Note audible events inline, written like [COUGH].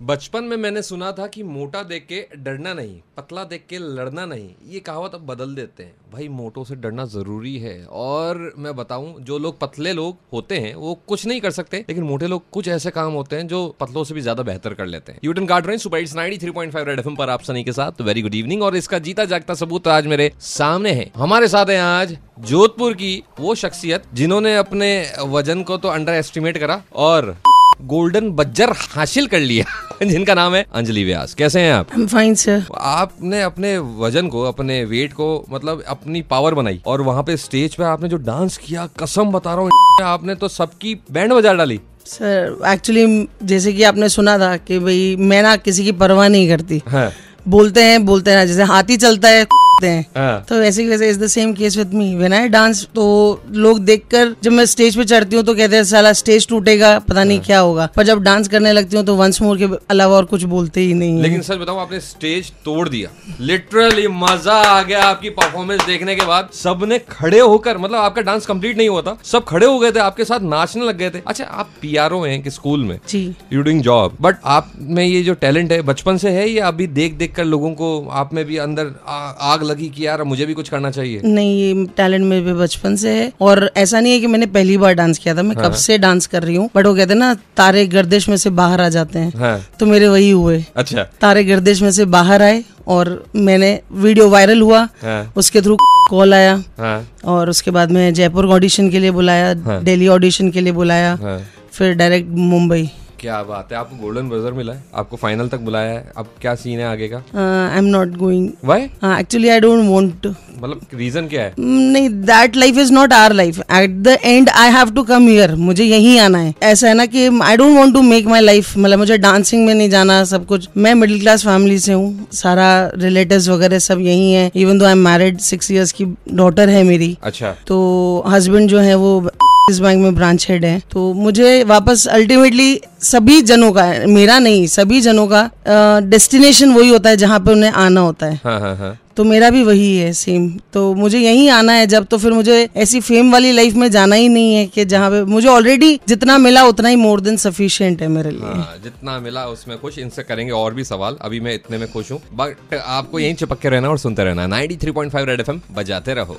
बचपन में मैंने सुना था कि मोटा देख के डरना नहीं, पतला देख के लड़ना नहीं, ये कहावत अब बदल देते हैं। भाई, मोटो से डरना ज़रूरी है और मैं बताऊँ, जो लोग पतले लोग होते हैं, वो कुछ नहीं कर सकते, लेकिन मोटे लोग कुछ ऐसे काम होते हैं जो पतलों से भी ज़्यादा बेहतर कर लेते हैं। यूटन कार्ड रहे सुपर इट्स 93.5 रेड एफएम पर आप सनी के साथ। वेरी गुड इवनिंग और इसका जीता जागता सबूत आज मेरे सामने है। हमारे साथ है आज जोधपुर की वो शख्सियत जिन्होंने अपने वज़न को तो अंडर एस्टिमेट करा और गोल्डन बज्जर हासिल कर लिया [LAUGHS] जिनका नाम है अंजलि व्यास। कैसे हैं आप? I'm fine, sir. आपने अपने वज़न को अपने वेट को मतलब अपनी पावर बनाई और वहाँ पे स्टेज पे आपने जो डांस किया कसम बता रहा हूँ [LAUGHS] आपने तो सबकी बैंड बजा डाली। सर एक्चुअली जैसे कि आपने सुना था कि भाई मैं ना किसी की परवाह नहीं करती। हाँ, बोलते हैं बोलते हैं जैसे हाथी चलता है [LAUGHS] हैं। हाँ। तो वैसे वैसे is the same case with me when I dance तो लोग देखकर जब मैं स्टेज पे चढ़ती हूँ तो कहते हैं साला स्टेज टूटेगा पता नहीं क्या होगा. पर जब डांस करने लगती हूँ तो वंस मोर के अलावा और कुछ बोलते ही नहीं लेकिन सच बताऊँ आपने स्टेज तोड़ दिया। लिटरली मज़ा आ गया आपकी परफॉर्मेंस देखने के बाद। सबने खड़े होकर मतलब आपका डांस कंप्लीट नहीं हुआ था। सब खड़े हो गए थे आपके साथ नाचने लग गए थे। अच्छा आप पीआरओ हैं कि स्कूल में? जी। यू डूइंग जॉब बट आप में ये जो टैलेंट है बचपन से है या अभी देख देख कर लोगों को आप में भी अंदर आ, आग लगी कि यार मुझे भी कुछ करना चाहिए। नहीं ये टैलेंट मेरे पे बचपन से है। और ऐसा नहीं है कि मैंने पहली बार डांस किया था मैं हाँ। कब से डांस कर रही हूँ। बट वो कहते हैं ना तारे गर्दिश में से बाहर आ जाते हैं। हाँ। तो मेरे वही हुए। अच्छा। तारे गर्दिश में से बाहर आए और मैंने वीडियो वायरल हुआ। हाँ। उसके थ्रू कॉल आया। हाँ। और उसके बाद में जयपुर ऑडिशन के लिए बुलाया हाँ। दिल्ली ऑडिशन के लिए बुलाया। हाँ। फिर डायरेक्ट मुंबई। क्या बात है? आपको गोल्डन बजर मिला है? आपको फाइनल तक बुलाया है? अब क्या सीन है आगे का? I am not going why actually I don't want मतलब रीजन क्या है? नहीं that life is not our life at the end I have to come here मुझे यहीं आना है. ऐसा है ना कि I don't want to make my life मतलब मुझे डांसिंग में नहीं जाना सब कुछ. मैं मिडिल क्लास फैमिली से हूँ. सारा रिलेटिव्स वगैरह सब यहीं है. Even though I am married six years की डॉटर है मेरी. अच्छा। तो हस्बैंड जो है वो इस बैंक में ब्रांच हेड है। तो मुझे वापस अल्टीमेटली सभी जनों का मेरा नहीं सभी जनों का डेस्टिनेशन वही होता है जहाँ पे उन्हें आना होता है। हाँ हाँ हाँ। तो मेरा भी वही है सेम तो मुझे यहीं आना है जब तो फिर मुझे ऐसी फेम वाली लाइफ में जाना ही नहीं है कि जहाँ पे मुझे ऑलरेडी जितना मिला उतना ही मोर देन सफिशियंट है मेरे लिए। हाँ, जितना मिला उसमें खुश। इनसे करेंगे और भी सवाल। अभी मैं इतने में खुश हूँ। बट आपको यहीं चिपक के रहना और सुनते रहना। 93.5 रेड एफएम बजाते रहो।